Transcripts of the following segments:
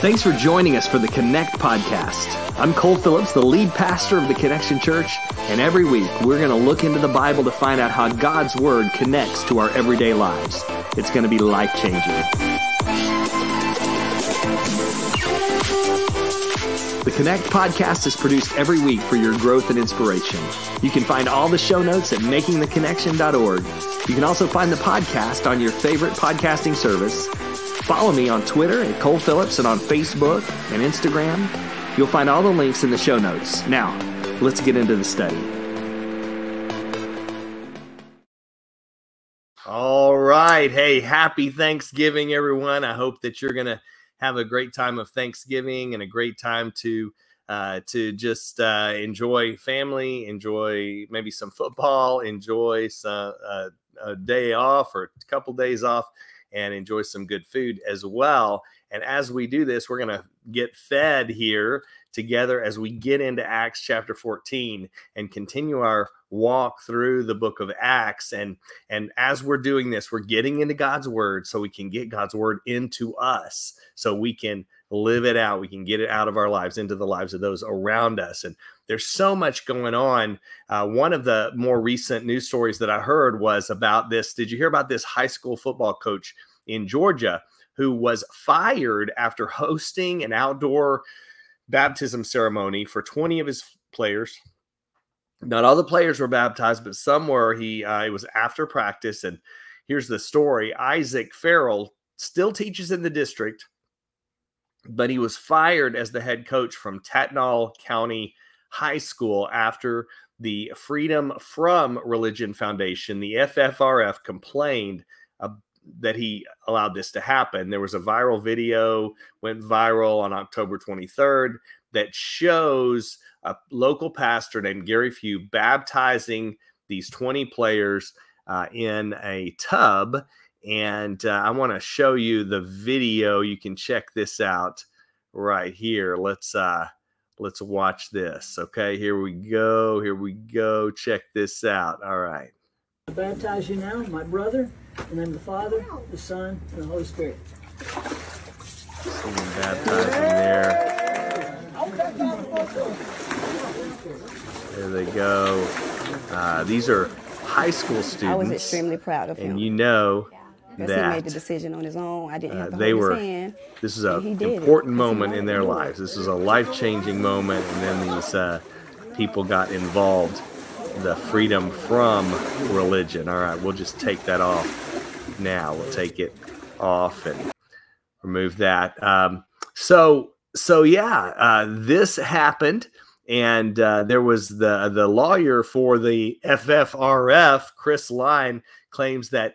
Thanks for joining us for the Connect podcast. I'm Cole Phillips, the lead pastor of the Connection Church, and every week we're going to look into the Bible to find out how God's Word connects to our everyday lives. It's going to be life changing. Connect podcast is produced every week for your growth and inspiration. You can find all the show notes at makingtheconnection.org. You can also find the podcast on your favorite podcasting service Follow me on Twitter at Cole Phillips and on Facebook and Instagram. You'll find all the links in the show notes. Now, let's get into the study. All right. Hey, happy Thanksgiving, everyone. I hope that you're going to have a great time of Thanksgiving and a great time to uh, to just uh, enjoy family, enjoy maybe some football, enjoy some, uh, a day off or a couple days off and enjoy some good food as well. And as we do this, we're going to get fed here together as we get into Acts chapter 14 and continue our walk through the book of Acts. And, and as we're doing this, we're getting into God's word so we can get God's word into us so we can live it out. We can get it out of our lives into the lives of those around us. And there's so much going on. Uh, one of the more recent news stories that I heard was about this. Did you hear about this high school football coach in Georgia who was fired after hosting an outdoor baptism ceremony for 20 of his players? Not all the players were baptized, but some were. He uh, it was after practice, and here's the story: Isaac Farrell still teaches in the district, but he was fired as the head coach from Tattnall County high school after the Freedom from Religion Foundation, the FFRF, complained that he allowed this to happen. There was a viral video went viral on October 23rd that shows a local pastor named Gary Few baptizing these 20 players uh, in a tub. And uh, I want to show you the video. You can check this out right here. Let's uh, Let's watch this. Okay, here we go. Here we go. Check this out. All right. I baptize you now, my brother, in the name of the Father, the Son, and the Holy Spirit. Someone baptizing there. There they go. Uh, these are high school students. I was extremely proud of him. And you know because he made the decision on his own. I didn't have to uh, they hold were, his hand. This is an important moment in their lives. This is a life changing moment, and then these uh, people got involved. The freedom from religion. All right, we'll just take that off now. We'll take it off and remove that. Um, so, so yeah, uh, this happened and uh, there was the the lawyer for the FFRF, Chris Line, claims that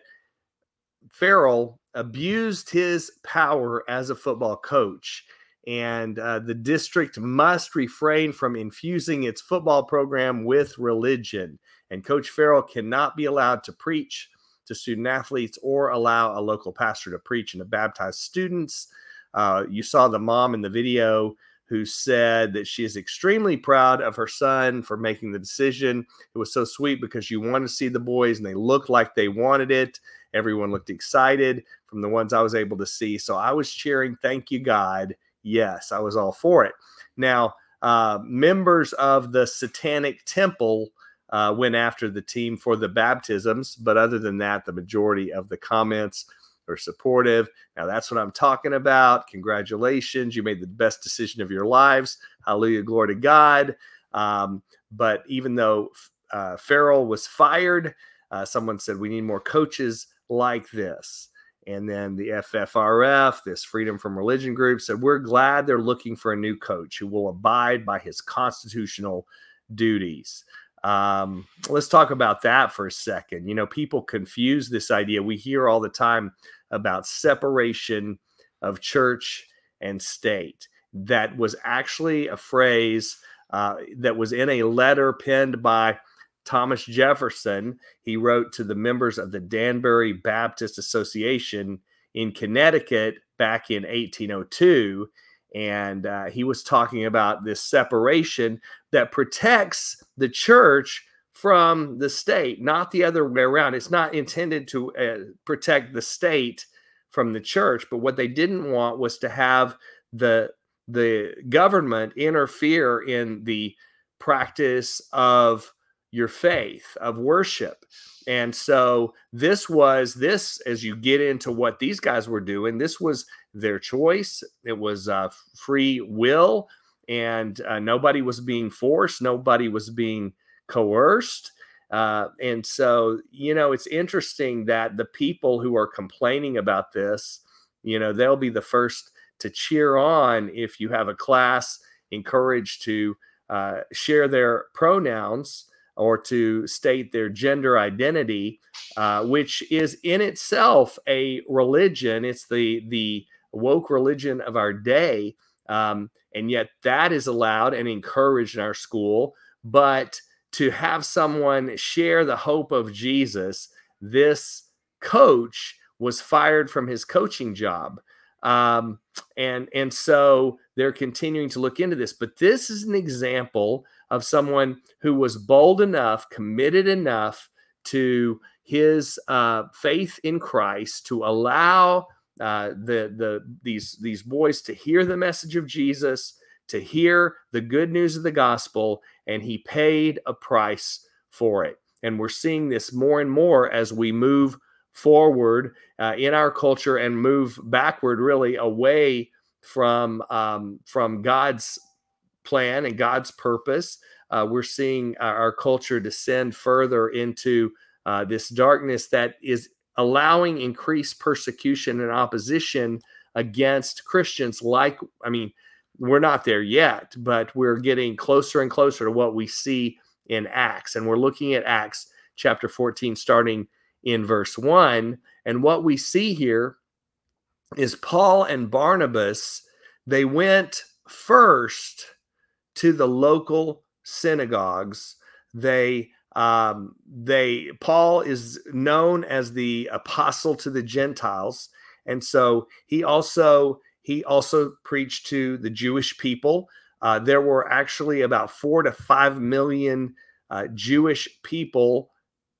Farrell abused his power as a football coach, and uh, the district must refrain from infusing its football program with religion. And Coach Farrell cannot be allowed to preach to student athletes or allow a local pastor to preach and to baptize students. Uh, you saw the mom in the video who said that she is extremely proud of her son for making the decision. It was so sweet because you want to see the boys and they looked like they wanted it. Everyone looked excited from the ones I was able to see. So I was cheering, thank you, God. Yes, I was all for it. Now, uh, members of the Satanic Temple uh, went after the team for the baptisms, but other than that, the majority of the comments are supportive. Now, that's what I'm talking about. Congratulations. You made the best decision of your lives. Hallelujah. Glory to God. Um, but even though uh, Farrell was fired, uh, someone said we need more coaches like this. And then the FFRF, this Freedom from Religion group, said, We're glad they're looking for a new coach who will abide by his constitutional duties. Um, let's talk about that for a second. You know, people confuse this idea. We hear all the time about separation of church and state. That was actually a phrase uh, that was in a letter penned by Thomas Jefferson, he wrote to the members of the Danbury Baptist Association in Connecticut back in 1802. And uh, he was talking about this separation that protects the church from the state, not the other way around. It's not intended to uh, protect the state from the church, but what they didn't want was to have the the government interfere in the practice of your faith, of worship. And so this was this as you get into what these guys were doing, this was their choice. It was uh, free will, and uh, nobody was being forced, nobody was being coerced. Uh, and so, you know, it's interesting that the people who are complaining about this, you know, they'll be the first to cheer on if you have a class encouraged to uh, share their pronouns or to state their gender identity, uh, which is in itself a religion. It's the the woke religion of our day, um, and yet that is allowed and encouraged in our school. But to have someone share the hope of Jesus, this coach was fired from his coaching job. Um, and and so they're continuing to look into this. But this is an example of someone who was bold enough, committed enough to his uh, faith in Christ to allow uh, the the these these boys to hear the message of Jesus, to hear the good news of the gospel, and he paid a price for it. And we're seeing this more and more as we move forward uh, in our culture and move backward, really away from um, from God's plan and God's purpose. Uh, we're seeing our culture descend further into uh, this darkness that is allowing increased persecution and opposition against Christians. Like, I mean, we're not there yet, but we're getting closer and closer to what we see in Acts. And we're looking at Acts chapter 14, starting in verse 1. And what we see here is Paul and Barnabas, they went first to the local synagogues. They um, they Paul is known as the apostle to the Gentiles, and so he also he also preached to the Jewish people. Uh, there were actually about four to five million uh, Jewish people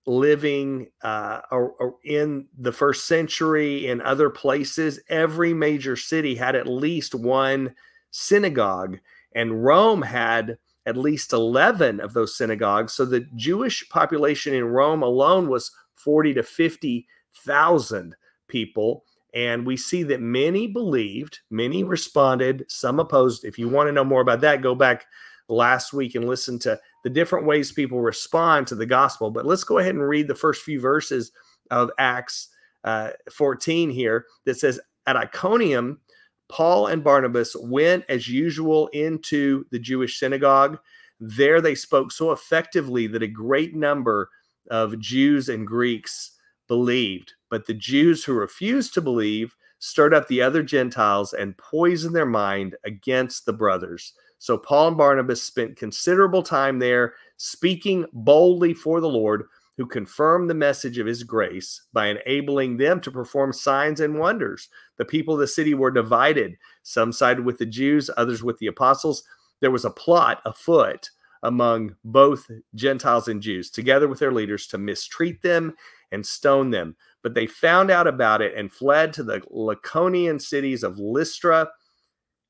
living uh, or, or in the first century in other places. Every major city had at least one synagogue, and Rome had at least 11 of those synagogues. So the Jewish population in Rome alone was 40 to 50,000 people. And we see that many believed, many responded, some opposed. If you want to know more about that, go back last week and listen to the different ways people respond to the gospel. But let's go ahead and read the first few verses of Acts uh, 14 here that says, At Iconium, Paul and Barnabas went as usual into the Jewish synagogue. There they spoke so effectively that a great number of Jews and Greeks believed. But the Jews who refused to believe stirred up the other Gentiles and poisoned their mind against the brothers. So Paul and Barnabas spent considerable time there speaking boldly for the Lord, who confirmed the message of his grace by enabling them to perform signs and wonders. The people of the city were divided. Some sided with the Jews, others with the apostles. There was a plot afoot among both Gentiles and Jews, together with their leaders, to mistreat them and stone them. But they found out about it and fled to the Lycaonian cities of Lystra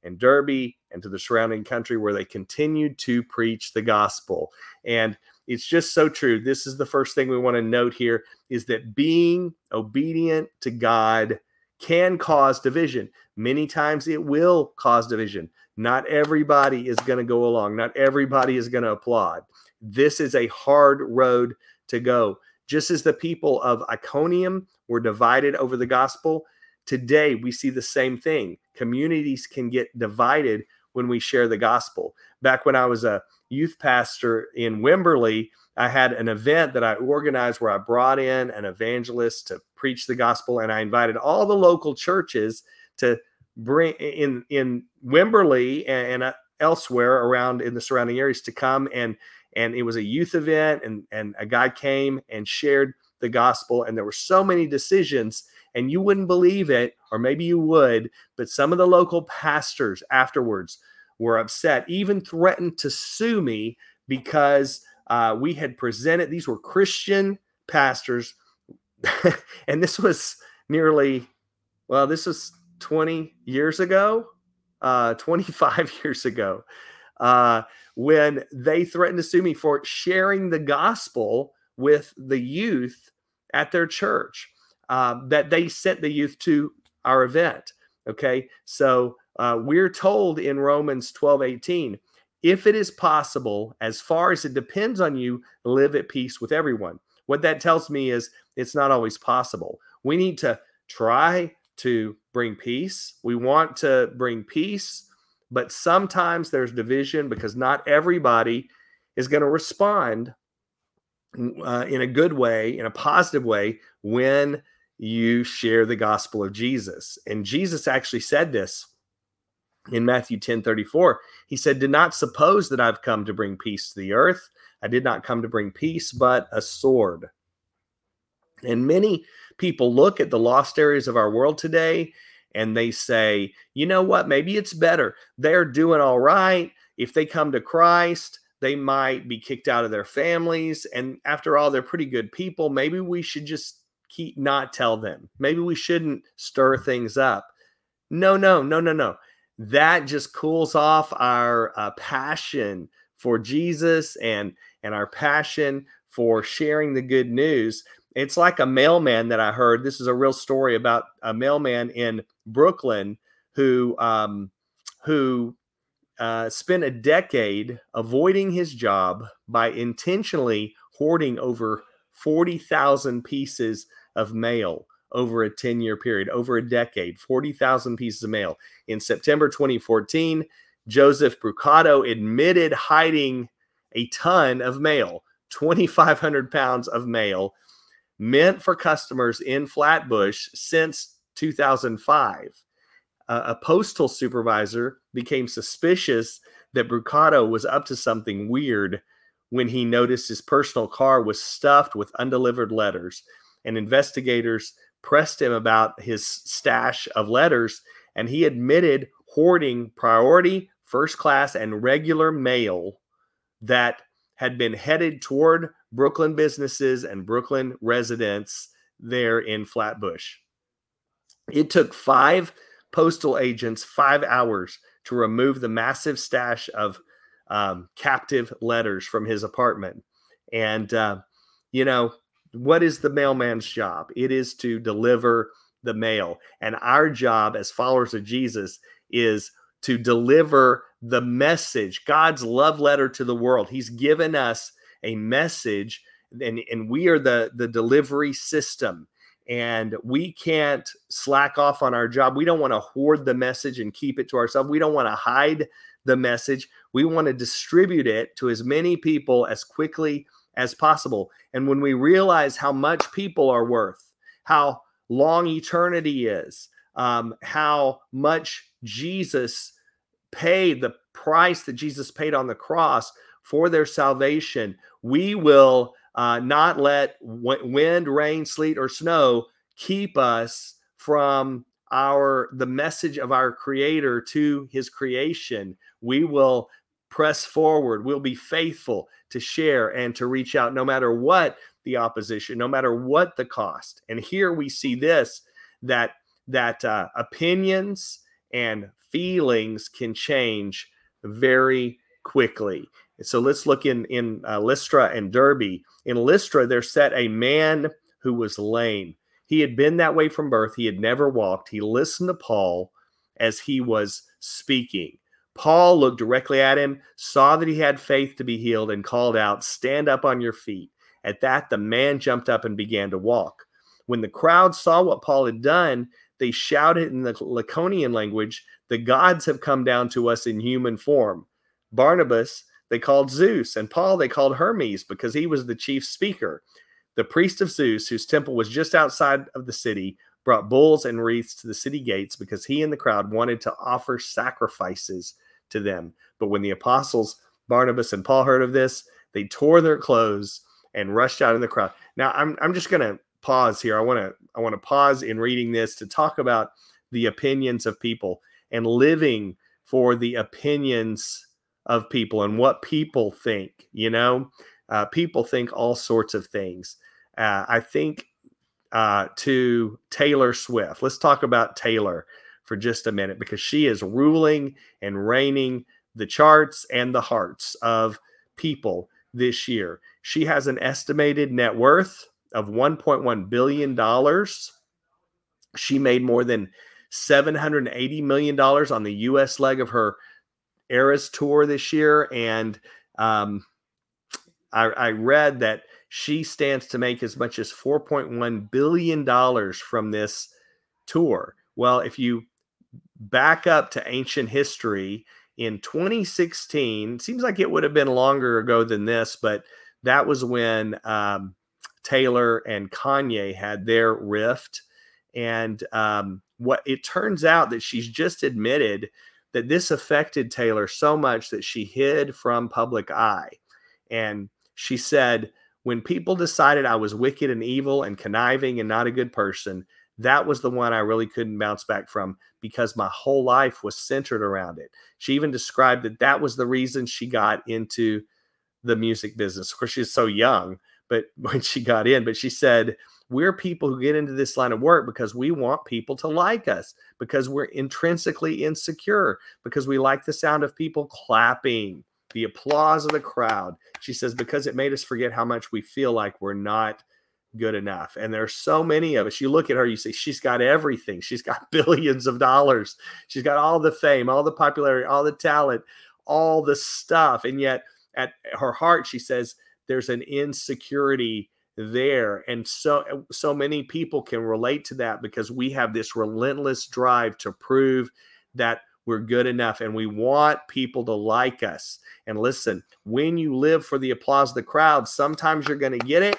and Derbe and to the surrounding country where they continued to preach the gospel. And it's just so true. This is the first thing we want to note here is that being obedient to God can cause division. Many times it will cause division. Not everybody is going to go along, not everybody is going to applaud. This is a hard road to go. Just as the people of Iconium were divided over the gospel, today we see the same thing. Communities can get divided when we share the gospel. Back when I was a youth pastor in Wimberley, I had an event that I organized where I brought in an evangelist to preach the gospel, and I invited all the local churches to bring in in Wimberley and, and uh, elsewhere around in the surrounding areas to come and and it was a youth event and and a guy came and shared the gospel and there were so many decisions And you wouldn't believe it, or maybe you would, but some of the local pastors afterwards were upset, even threatened to sue me because uh, we had presented, these were Christian pastors. and this was nearly, well, this was 20 years ago, uh, 25 years ago, uh, when they threatened to sue me for sharing the gospel with the youth at their church uh, that they sent the youth to our event. Okay. So uh, we're told in Romans 12 18, if it is possible, as far as it depends on you, live at peace with everyone. What that tells me is it's not always possible. We need to try to bring peace. We want to bring peace, but sometimes there's division because not everybody is going to respond uh, in a good way, in a positive way, when you share the gospel of Jesus. And Jesus actually said this in Matthew 10 34. He said, Did not suppose that I've come to bring peace to the earth. I did not come to bring peace, but a sword. And many people look at the lost areas of our world today and they say, you know what, maybe it's better. They're doing all right. If they come to Christ, they might be kicked out of their families. And after all, they're pretty good people. Maybe we should just keep not tell them. Maybe we shouldn't stir things up. No, no, no, no, no. That just cools off our uh, passion for Jesus and and our passion for sharing the good news. It's like a mailman that I heard. This is a real story about a mailman in Brooklyn who um, who uh, spent a decade avoiding his job by intentionally hoarding over 40,000 pieces of mail over a 10 year period, over a decade, 40,000 pieces of mail. In September 2014, Joseph Brucato admitted hiding a ton of mail, 2,500 pounds of mail meant for customers in Flatbush since 2005. Uh, a postal supervisor became suspicious that Brucato was up to something weird when he noticed his personal car was stuffed with undelivered letters. And investigators pressed him about his stash of letters, and he admitted hoarding priority, first class, and regular mail that had been headed toward Brooklyn businesses and Brooklyn residents there in Flatbush. It took five postal agents five hours to remove the massive stash of um, captive letters from his apartment. And, uh, you know, what is the mailman's job? It is to deliver the mail. And our job as followers of Jesus is to deliver the message, God's love letter to the world. He's given us a message and, and we are the the delivery system and we can't slack off on our job. We don't want to hoard the message and keep it to ourselves. We don't want to hide the message. We want to distribute it to as many people as quickly as possible. And when we realize how much people are worth, how long eternity is, um, how much Jesus paid, the price that Jesus paid on the cross for their salvation, we will uh, not let w- wind, rain, sleet, or snow keep us from our the message of our creator to his creation. We will press forward. We'll be faithful to share and to reach out no matter what the opposition no matter what the cost and here we see this that that uh, opinions and feelings can change very quickly so let's look in in uh, Lystra and Derbe. In Lystra, there sat a man who was lame. He had been that way from birth. He had never walked. He listened to Paul as he was speaking. Paul looked directly at him, saw that he had faith to be healed, and called out, Stand up on your feet. At that, the man jumped up and began to walk. When the crowd saw what Paul had done, they shouted in the Lycaonian language, The gods have come down to us in human form. Barnabas they called Zeus, and Paul they called Hermes because he was the chief speaker. The priest of Zeus, whose temple was just outside of the city, brought bulls and wreaths to the city gates because he and the crowd wanted to offer sacrifices to them. But when the apostles Barnabas and Paul heard of this, they tore their clothes and rushed out in the crowd. Now, I'm, I'm just going to pause here. I want to I want to pause in reading this to talk about the opinions of people and living for the opinions of people and what people think. You know, uh, people think all sorts of things. Uh, I think uh, to Taylor Swift. Let's talk about Taylor for just a minute because she is ruling and reigning the charts and the hearts of people this year. She has an estimated net worth of $1.1 billion. She made more than $780 million on the US leg of her Eras tour this year. And um, I, I read that she stands to make as much as $4.1 billion from this tour. Well, if you back up to ancient history in 2016, seems like it would have been longer ago than this, but that was when um, Taylor and Kanye had their rift. And um, what it turns out that she's just admitted that this affected Taylor so much that she hid from public eye. And she said, when people decided I was wicked and evil and conniving and not a good person, that was the one I really couldn't bounce back from because my whole life was centered around it. She even described that that was the reason she got into the music business. Of course, she's so young, but when she got in, but she said, we're people who get into this line of work because we want people to like us, because we're intrinsically insecure, because we like the sound of people clapping, the applause of the crowd. She says, because it made us forget how much we feel like we're not good enough. And there's so many of us. You look at her, you say, she's got everything. She's got billions of dollars. She's got all the fame, all the popularity, all the talent, all the stuff. And yet, at her heart, she says, there's an insecurity there and so so many people can relate to that because we have this relentless drive to prove that we're good enough and we want people to like us and listen when you live for the applause of the crowd sometimes you're going to get it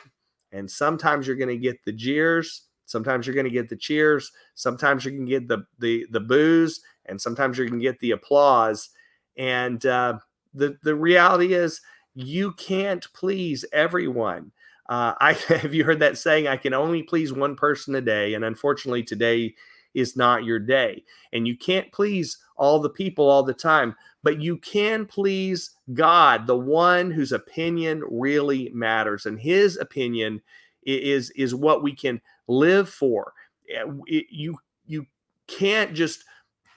and sometimes you're going to get the jeers sometimes you're going to get the cheers sometimes you can get the the the boos and sometimes going to get the applause and uh, the the reality is you can't please everyone. Uh, I have you heard that saying? I can only please one person a day, and unfortunately, today is not your day. And you can't please all the people all the time, but you can please God, the one whose opinion really matters, and His opinion is is what we can live for. Eh, it, you you can't just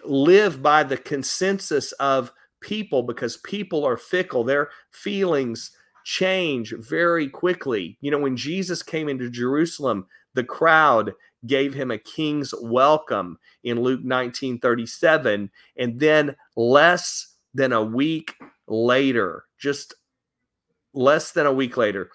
live by the consensus of people because people are fickle. Their feelings change very quickly. You know, when Jesus came into Jerusalem, the crowd gave him a king's welcome in Luke 19 37. And then less than a week later, just less than a week later,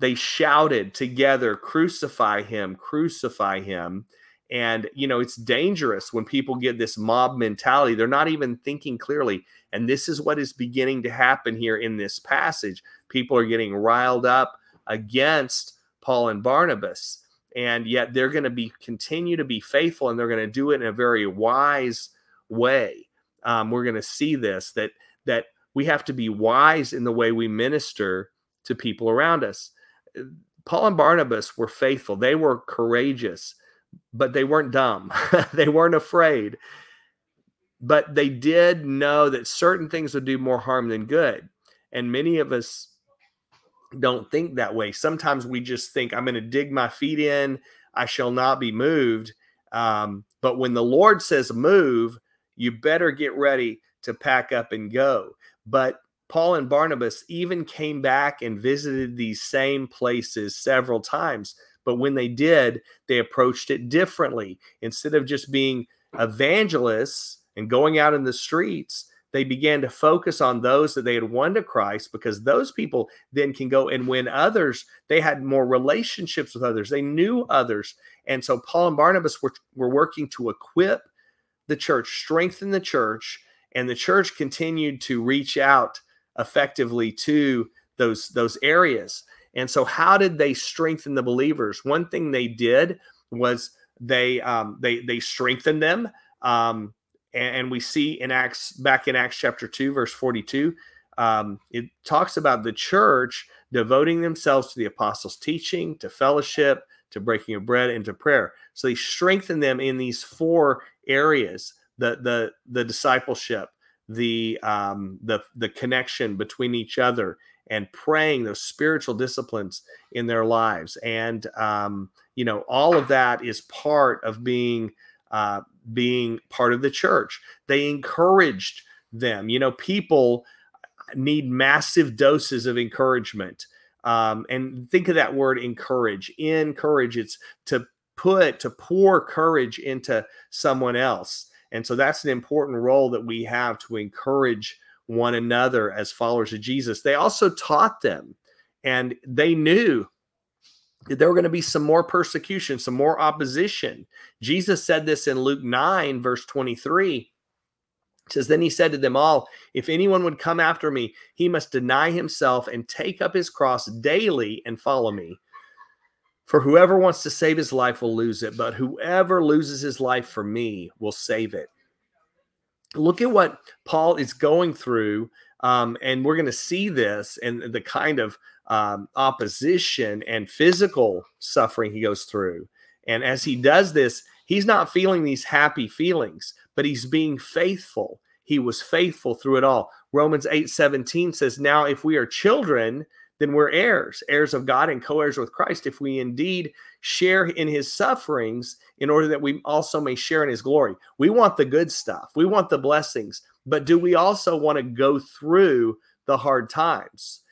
they shouted together, Crucify him, crucify him. And, you know, it's dangerous when people get this mob mentality. They're not even thinking clearly. And this is what is beginning to happen here in this passage. People are getting riled up against Paul and Barnabas. And yet they're going to be continue to be faithful and they're going to do it in a very wise way. Um, we're going to see this that that we have to be wise in the way we minister to people around us. Paul and Barnabas were faithful. They were courageous but they weren't dumb. they weren't afraid. But they did know that certain things would do more harm than good. And many of us don't think that way. Sometimes we just think, I'm going to dig my feet in, I shall not be moved. Um, but when the Lord says move, you better get ready to pack up and go. But Paul and Barnabas even came back and visited these same places several times but when they did, they approached it differently. Instead of just being evangelists and going out in the streets, they began to focus on those that they had won to Christ because those people then can go and win others. They had more relationships with others, they knew others. And so Paul and Barnabas were, were working to equip the church, strengthen the church, and the church continued to reach out effectively to those, those areas. And so, how did they strengthen the believers? One thing they did was they um, they they strengthened them. Um, and, and, we see in Acts back in Acts chapter two, verse forty two, um, it talks about the church devoting themselves to the apostles' teaching, to fellowship, to breaking of bread, and to prayer. So they strengthen them in these four areas: the the the discipleship, the um, the the connection between each other, and praying those spiritual disciplines in their lives. And um, you know, all of that is part of being uh, being part of the church. They encouraged them. You know, people need massive doses of encouragement. Um, and think of that word encourage. Encourage, it's to put, to pour courage into someone else. And so that's an important role that we have to encourage one another as followers of Jesus. They also taught them, and they knew that there were going to be some more persecution, some more opposition. Jesus said this in Luke 9, verse 23 says, Then he said to them all, If anyone would come after me, he must deny himself and take up his cross daily and follow me. For whoever wants to save his life will lose it, but whoever loses his life for me will save it. Look at what Paul is going through, um, and we're going to see this and the kind of um, opposition and physical suffering he goes through. And as he does this, he's not feeling these happy feelings, but he's being faithful. He was faithful through it all. Romans 8 17 says, Now if we are children, then we're heirs, heirs of God and co heirs with Christ, if we indeed share in his sufferings, in order that we also may share in his glory. We want the good stuff, we want the blessings, but do we also want to go through the hard times?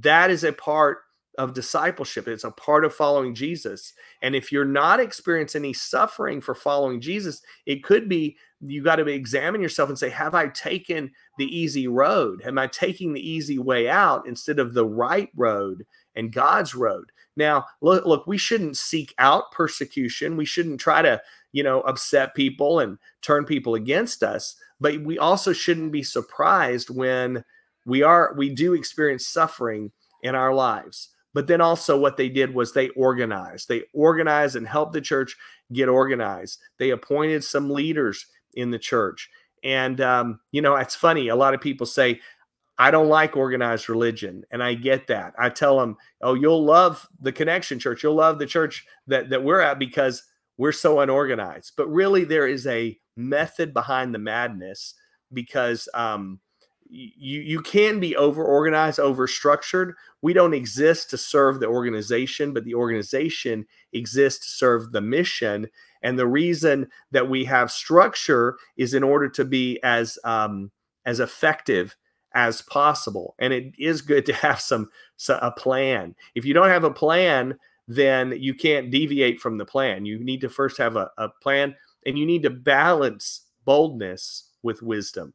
That is a part of discipleship. It's a part of following Jesus. And if you're not experiencing any suffering for following Jesus, it could be you got to examine yourself and say, Have I taken the easy road? Am I taking the easy way out instead of the right road and God's road? Now, look, look, we shouldn't seek out persecution. We shouldn't try to, you know, upset people and turn people against us. But we also shouldn't be surprised when we are we do experience suffering in our lives but then also, what they did was they organized. They organized and helped the church get organized. They appointed some leaders in the church. And, um, you know, it's funny. A lot of people say, I don't like organized religion. And I get that. I tell them, oh, you'll love the connection church. You'll love the church that, that we're at because we're so unorganized. But really, there is a method behind the madness because um, you you can be over organized over structured we don't exist to serve the organization but the organization exists to serve the mission. And the reason that we have structure is in order to be as um, as effective as possible. And it is good to have some a plan. If you don't have a plan then you can't deviate from the plan. You need to first have a, a plan and you need to balance boldness with wisdom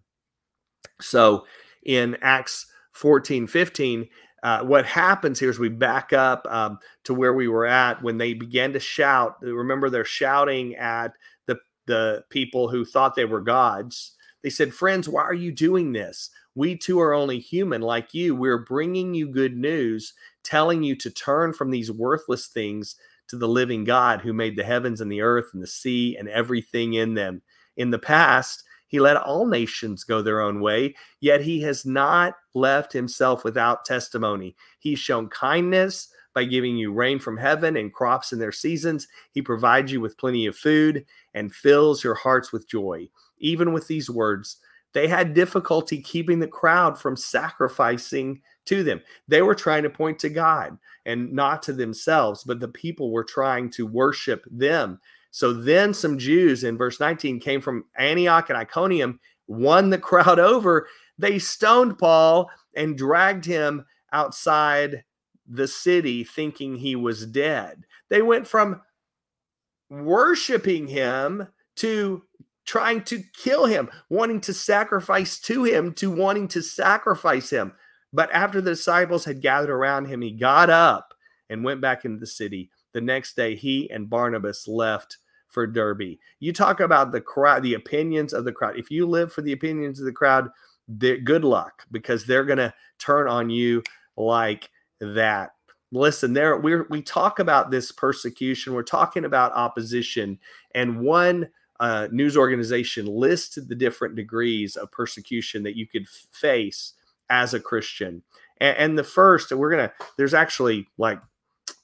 so in Acts 14, 15, uh, what happens here is we back up um, to where we were at when they began to shout. Remember, they're shouting at the, the people who thought they were gods. They said, Friends, why are you doing this? We too are only human like you. We're bringing you good news, telling you to turn from these worthless things to the living God who made the heavens and the earth and the sea and everything in them. In the past, he let all nations go their own way, yet he has not left himself without testimony. He's shown kindness by giving you rain from heaven and crops in their seasons. He provides you with plenty of food and fills your hearts with joy. Even with these words, they had difficulty keeping the crowd from sacrificing to them. They were trying to point to God and not to themselves, but the people were trying to worship them. So then some Jews in verse 19 came from Antioch and Iconium, won the crowd over. They stoned Paul and dragged him outside the city thinking he was dead. They went from worshiping him to trying to kill him, wanting to sacrifice to him, to wanting to sacrifice him. But after the disciples had gathered around him, he got up and went back into the city. The next day, he and Barnabas left for Derbe. You talk about the crowd, the opinions of the crowd. If you live for the opinions of the crowd, good luck because they're going to turn on you like that. Listen, there we we talk about this persecution. We're talking about opposition, and one uh, news organization listed the different degrees of persecution that you could face as a Christian. And, and the first, we're gonna. There's actually like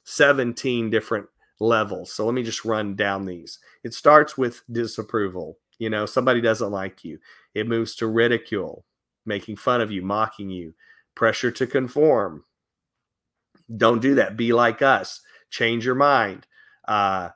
17 different levels. So let me just run down these. It starts with disapproval. You know, somebody doesn't like you. It moves to ridicule, making fun of you, mocking you, pressure to conform. Don't do that. Be like us. Change your mind. Uh,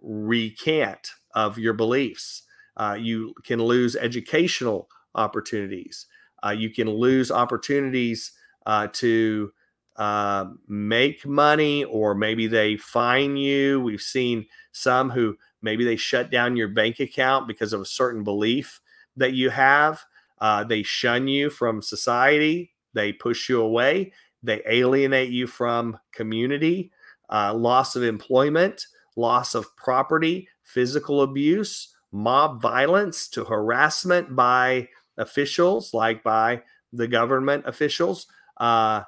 recant of your beliefs. Uh, you can lose educational opportunities. Uh, you can lose opportunities uh, to uh, make money, or maybe they fine you. We've seen some who maybe they shut down your bank account because of a certain belief that you have. Uh, they shun you from society. They push you away. They alienate you from community. Uh, loss of employment, loss of property, physical abuse, mob violence to harassment by officials, like by the government officials, uh,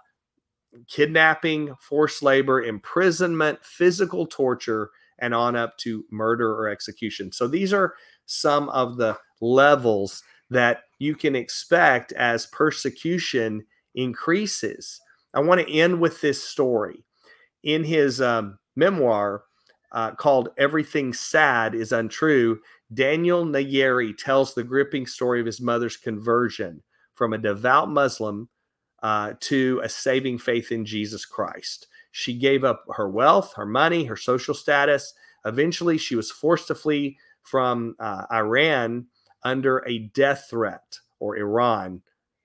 kidnapping, forced labor, imprisonment, physical torture, and on up to murder or execution. So these are some of the levels that you can expect as persecution increases. I want to end with this story. In his um, memoir uh, called Everything Sad is Untrue, Daniel Nayeri tells the gripping story of his mother's conversion from a devout Muslim uh, to a saving faith in Jesus Christ. She gave up her wealth, her money, her social status. Eventually, she was forced to flee from uh, Iran under a death threat, or Iran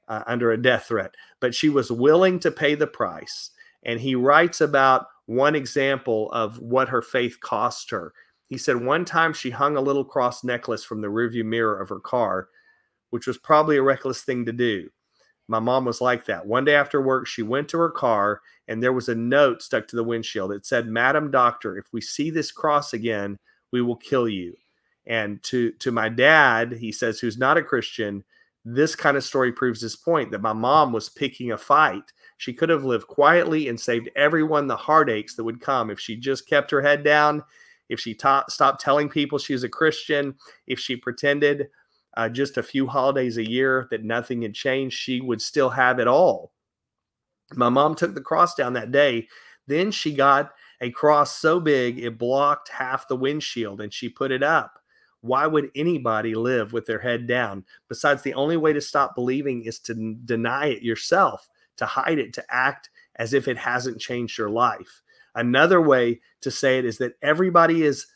uh, under a death threat. But she was willing to pay the price. And he writes about one example of what her faith cost her. He said one time she hung a little cross necklace from the rearview mirror of her car, which was probably a reckless thing to do. My mom was like that. One day after work, she went to her car and there was a note stuck to the windshield. It said, Madam Doctor, if we see this cross again, we will kill you. And to, to my dad, he says, who's not a Christian, this kind of story proves his point that my mom was picking a fight. She could have lived quietly and saved everyone the heartaches that would come if she just kept her head down, if she ta- stopped telling people she was a Christian, if she pretended uh, just a few holidays a year that nothing had changed, she would still have it all. My mom took the cross down that day. Then she got a cross so big it blocked half the windshield and she put it up. Why would anybody live with their head down? Besides, the only way to stop believing is to deny it yourself, to hide it, to act as if it hasn't changed your life. Another way to say it is that everybody is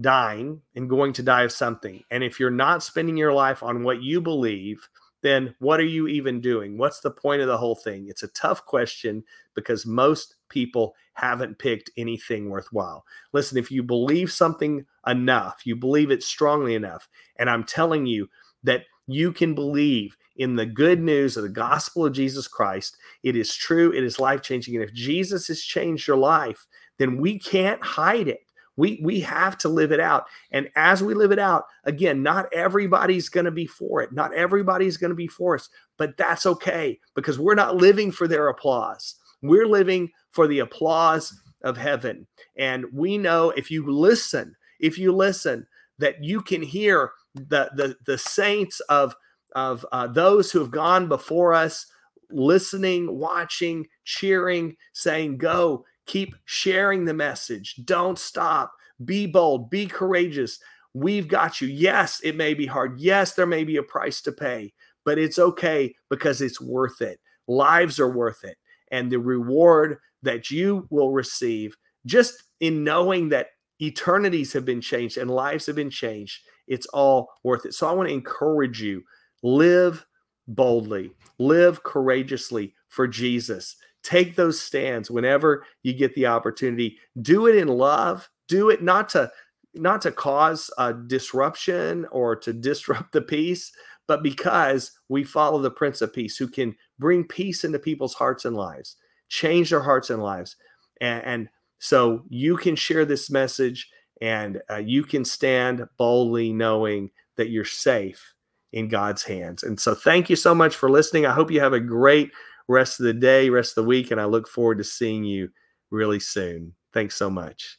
dying and going to die of something. And if you're not spending your life on what you believe, then what are you even doing? What's the point of the whole thing? It's a tough question because most people haven't picked anything worthwhile. Listen, if you believe something enough, you believe it strongly enough, and I'm telling you that you can believe in the good news of the gospel of Jesus Christ, it is true, it is life changing. And if Jesus has changed your life, then we can't hide it. We we have to live it out. And as we live it out, again, not everybody's going to be for it. Not everybody's going to be for us, but that's okay because we're not living for their applause. We're living for the applause of heaven. And we know if you listen, if you listen, that you can hear the the, the saints of of uh, those who have gone before us listening, watching, cheering, saying, Go, Keep sharing the message. Don't stop. Be bold. Be courageous. We've got you. Yes, it may be hard. Yes, there may be a price to pay, but it's okay because it's worth it. Lives are worth it. And the reward that you will receive just in knowing that eternities have been changed and lives have been changed, it's all worth it. So I want to encourage you live boldly, live courageously for Jesus take those stands whenever you get the opportunity do it in love do it not to not to cause a disruption or to disrupt the peace but because we follow the prince of peace who can bring peace into people's hearts and lives change their hearts and lives and, and so you can share this message and uh, you can stand boldly knowing that you're safe in God's hands. And so thank you so much for listening. I hope you have a great rest of the day, rest of the week, and I look forward to seeing you really soon. Thanks so much.